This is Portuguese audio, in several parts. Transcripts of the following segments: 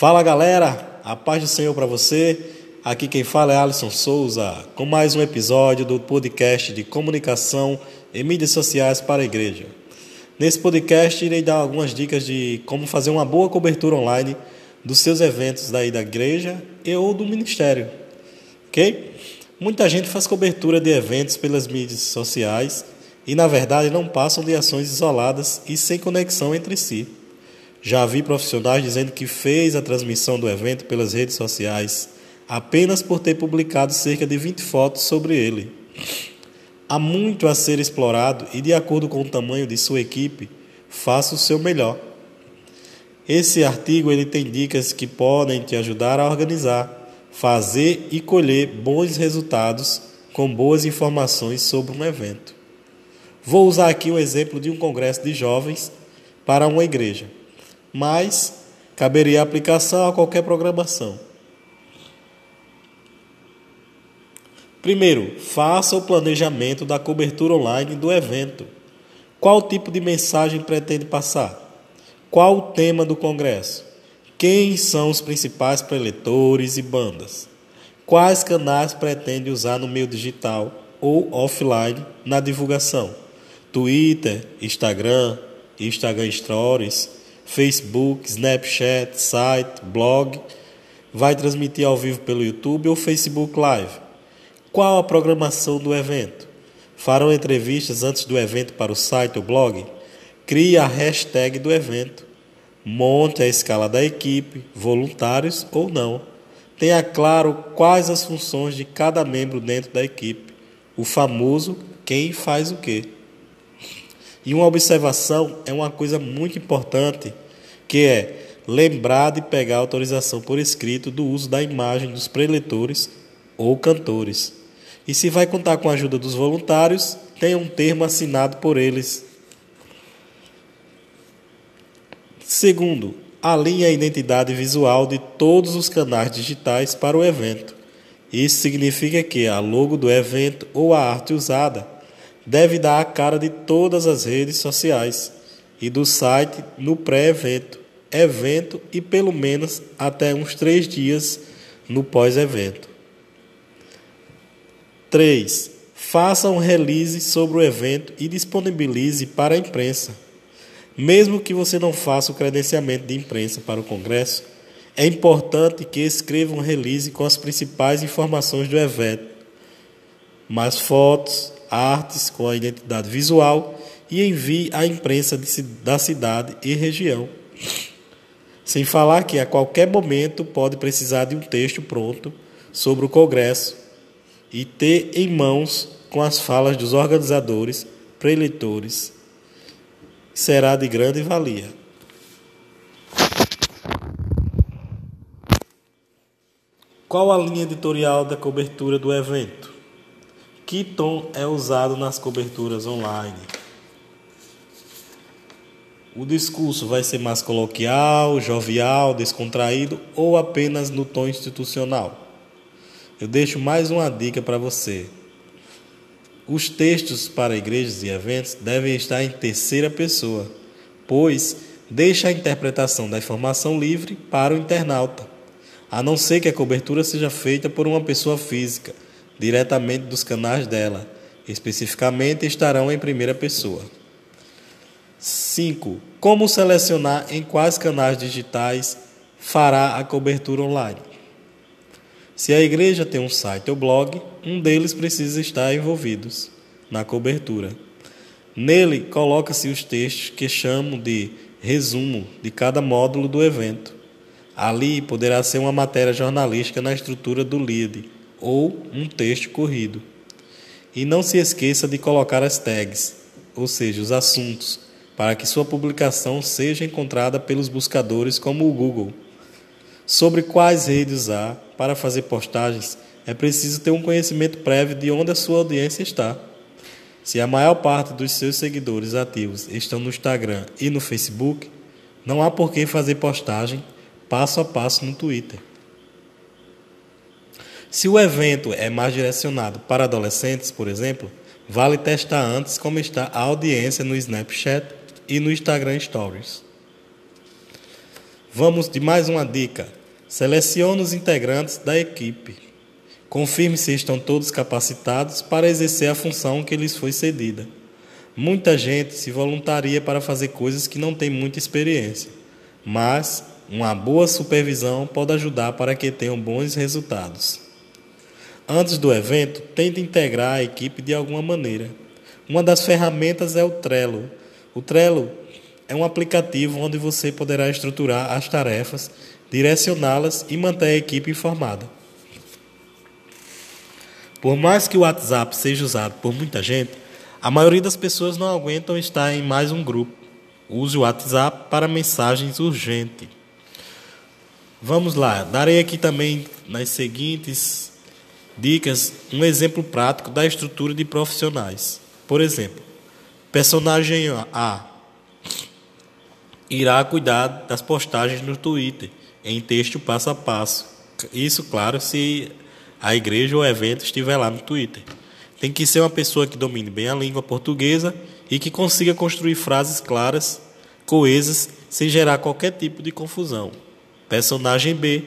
Fala galera, a paz do Senhor para você. Aqui quem fala é Alisson Souza, com mais um episódio do podcast de comunicação e mídias sociais para a igreja. Nesse podcast irei dar algumas dicas de como fazer uma boa cobertura online dos seus eventos daí da igreja e ou do ministério. OK? Muita gente faz cobertura de eventos pelas mídias sociais e na verdade não passam de ações isoladas e sem conexão entre si. Já vi profissionais dizendo que fez a transmissão do evento pelas redes sociais apenas por ter publicado cerca de 20 fotos sobre ele. Há muito a ser explorado e, de acordo com o tamanho de sua equipe, faça o seu melhor. Esse artigo ele tem dicas que podem te ajudar a organizar, fazer e colher bons resultados com boas informações sobre um evento. Vou usar aqui o exemplo de um congresso de jovens para uma igreja mas caberia aplicação a qualquer programação. Primeiro, faça o planejamento da cobertura online do evento. Qual tipo de mensagem pretende passar? Qual o tema do congresso? Quem são os principais preletores e bandas? Quais canais pretende usar no meio digital ou offline na divulgação? Twitter, Instagram, Instagram Stories, Facebook, Snapchat, site, blog. Vai transmitir ao vivo pelo YouTube ou Facebook Live. Qual a programação do evento? Farão entrevistas antes do evento para o site ou blog? Crie a hashtag do evento. Monte a escala da equipe, voluntários ou não. Tenha claro quais as funções de cada membro dentro da equipe. O famoso quem faz o quê. E uma observação é uma coisa muito importante, que é lembrar de pegar autorização por escrito do uso da imagem dos preletores ou cantores. E se vai contar com a ajuda dos voluntários, tenha um termo assinado por eles. Segundo, alinhe a identidade visual de todos os canais digitais para o evento. Isso significa que a logo do evento ou a arte usada deve dar a cara de todas as redes sociais e do site no pré-evento, evento e pelo menos até uns três dias no pós-evento. 3. Faça um release sobre o evento e disponibilize para a imprensa. Mesmo que você não faça o credenciamento de imprensa para o congresso, é importante que escreva um release com as principais informações do evento, mais fotos, artes com a identidade visual e envie à imprensa da cidade e região. Sem falar que a qualquer momento pode precisar de um texto pronto sobre o Congresso e ter em mãos com as falas dos organizadores, preletores. Será de grande valia. Qual a linha editorial da cobertura do evento? Que tom é usado nas coberturas online? O discurso vai ser mais coloquial, jovial, descontraído ou apenas no tom institucional? Eu deixo mais uma dica para você. Os textos para igrejas e eventos devem estar em terceira pessoa, pois deixa a interpretação da informação livre para o internauta, a não ser que a cobertura seja feita por uma pessoa física diretamente dos canais dela, especificamente estarão em primeira pessoa. 5. Como selecionar em quais canais digitais fará a cobertura online? Se a igreja tem um site ou blog, um deles precisa estar envolvidos na cobertura. Nele coloca-se os textos que chamam de resumo de cada módulo do evento. Ali poderá ser uma matéria jornalística na estrutura do lead ou um texto corrido. E não se esqueça de colocar as tags, ou seja, os assuntos, para que sua publicação seja encontrada pelos buscadores como o Google. Sobre quais redes usar para fazer postagens, é preciso ter um conhecimento prévio de onde a sua audiência está. Se a maior parte dos seus seguidores ativos estão no Instagram e no Facebook, não há por que fazer postagem passo a passo no Twitter. Se o evento é mais direcionado para adolescentes, por exemplo, vale testar antes como está a audiência no Snapchat e no Instagram Stories. Vamos de mais uma dica. Selecione os integrantes da equipe. Confirme se estão todos capacitados para exercer a função que lhes foi cedida. Muita gente se voluntaria para fazer coisas que não tem muita experiência, mas uma boa supervisão pode ajudar para que tenham bons resultados. Antes do evento, tente integrar a equipe de alguma maneira. Uma das ferramentas é o Trello. O Trello é um aplicativo onde você poderá estruturar as tarefas, direcioná-las e manter a equipe informada. Por mais que o WhatsApp seja usado por muita gente, a maioria das pessoas não aguentam estar em mais um grupo. Use o WhatsApp para mensagens urgentes. Vamos lá, darei aqui também nas seguintes dicas um exemplo prático da estrutura de profissionais. Por exemplo, personagem A irá cuidar das postagens no Twitter em texto passo a passo. Isso, claro, se a igreja ou evento estiver lá no Twitter. Tem que ser uma pessoa que domine bem a língua portuguesa e que consiga construir frases claras, coesas, sem gerar qualquer tipo de confusão. Personagem B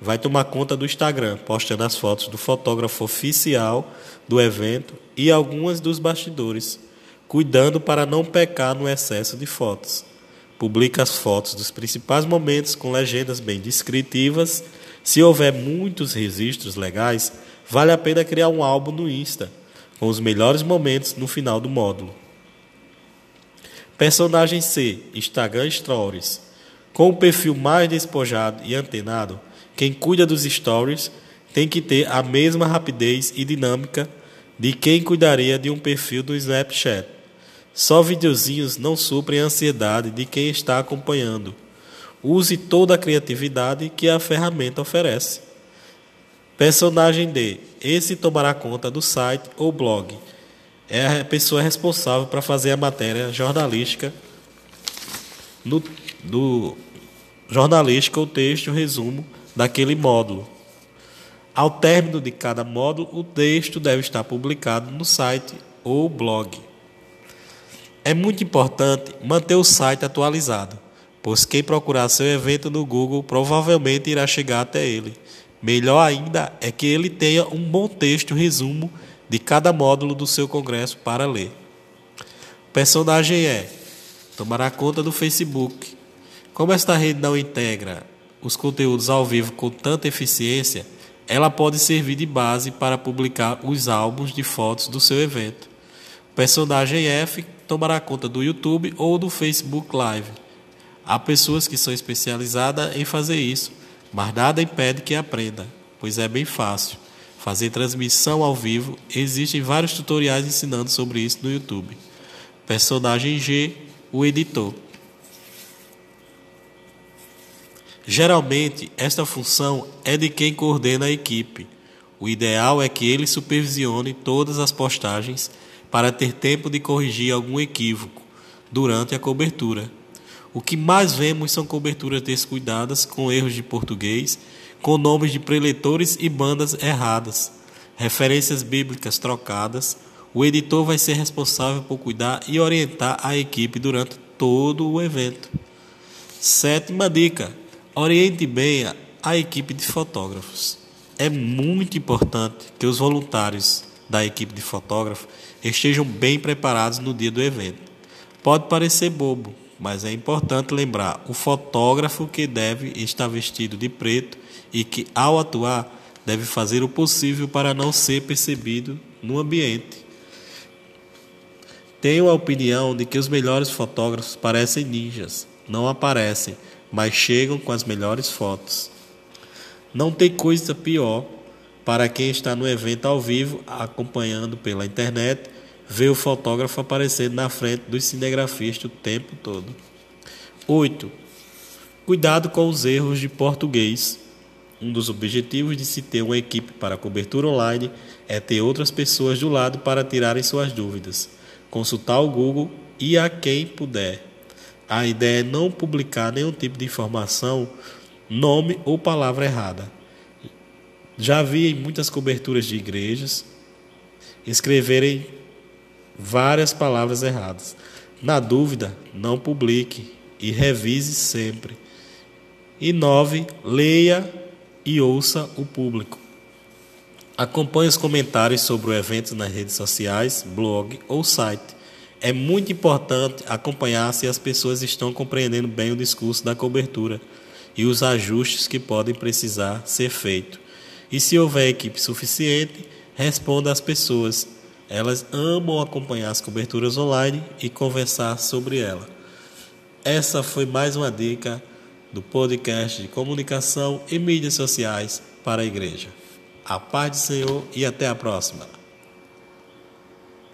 vai tomar conta do Instagram, postando as fotos do fotógrafo oficial do evento e algumas dos bastidores, cuidando para não pecar no excesso de fotos. Publica as fotos dos principais momentos com legendas bem descritivas. Se houver muitos registros legais, vale a pena criar um álbum no Insta, com os melhores momentos no final do módulo. Personagem C, Instagram Stories. Com o perfil mais despojado e antenado, quem cuida dos stories tem que ter a mesma rapidez e dinâmica de quem cuidaria de um perfil do Snapchat. Só videozinhos não suprem a ansiedade de quem está acompanhando. Use toda a criatividade que a ferramenta oferece. Personagem D. Esse tomará conta do site ou blog. É a pessoa responsável para fazer a matéria jornalística no, do jornalística, o texto, o resumo daquele módulo. Ao término de cada módulo, o texto deve estar publicado no site ou blog. É muito importante manter o site atualizado, pois quem procurar seu evento no Google provavelmente irá chegar até ele. Melhor ainda é que ele tenha um bom texto resumo de cada módulo do seu congresso para ler. O personagem é tomará conta do Facebook. Como esta rede não integra os conteúdos ao vivo com tanta eficiência, ela pode servir de base para publicar os álbuns de fotos do seu evento. O personagem F tomará conta do YouTube ou do Facebook Live. Há pessoas que são especializadas em fazer isso, mas nada impede que aprenda, pois é bem fácil. Fazer transmissão ao vivo, existem vários tutoriais ensinando sobre isso no YouTube. Personagem G, o editor. Geralmente, esta função é de quem coordena a equipe. O ideal é que ele supervisione todas as postagens para ter tempo de corrigir algum equívoco durante a cobertura. O que mais vemos são coberturas descuidadas, com erros de português, com nomes de preletores e bandas erradas, referências bíblicas trocadas. O editor vai ser responsável por cuidar e orientar a equipe durante todo o evento. Sétima dica: oriente bem a equipe de fotógrafos. É muito importante que os voluntários da equipe de fotógrafos estejam bem preparados no dia do evento. Pode parecer bobo, mas é importante lembrar o fotógrafo que deve estar vestido de preto e que, ao atuar, deve fazer o possível para não ser percebido no ambiente. Tenho a opinião de que os melhores fotógrafos parecem ninjas, não aparecem, mas chegam com as melhores fotos. Não tem coisa pior para quem está no evento ao vivo, acompanhando pela internet, ver o fotógrafo aparecendo na frente dos cinegrafistas o tempo todo. 8. Cuidado com os erros de português. Um dos objetivos de se ter uma equipe para cobertura online é ter outras pessoas do lado para tirarem suas dúvidas, consultar o Google e a quem puder. A ideia é não publicar nenhum tipo de informação, nome ou palavra errada. Já vi muitas coberturas de igrejas escreverem várias palavras erradas. Na dúvida, não publique e revise sempre. E 9. Leia e ouça o público. Acompanhe os comentários sobre o evento nas redes sociais, blog ou site. É muito importante acompanhar se as pessoas estão compreendendo bem o discurso da cobertura e os ajustes que podem precisar ser feitos. E se houver equipe suficiente, responda às pessoas. Elas amam acompanhar as coberturas online e conversar sobre ela. Essa foi mais uma dica do podcast de comunicação e mídias sociais para a igreja. A paz do Senhor e até a próxima.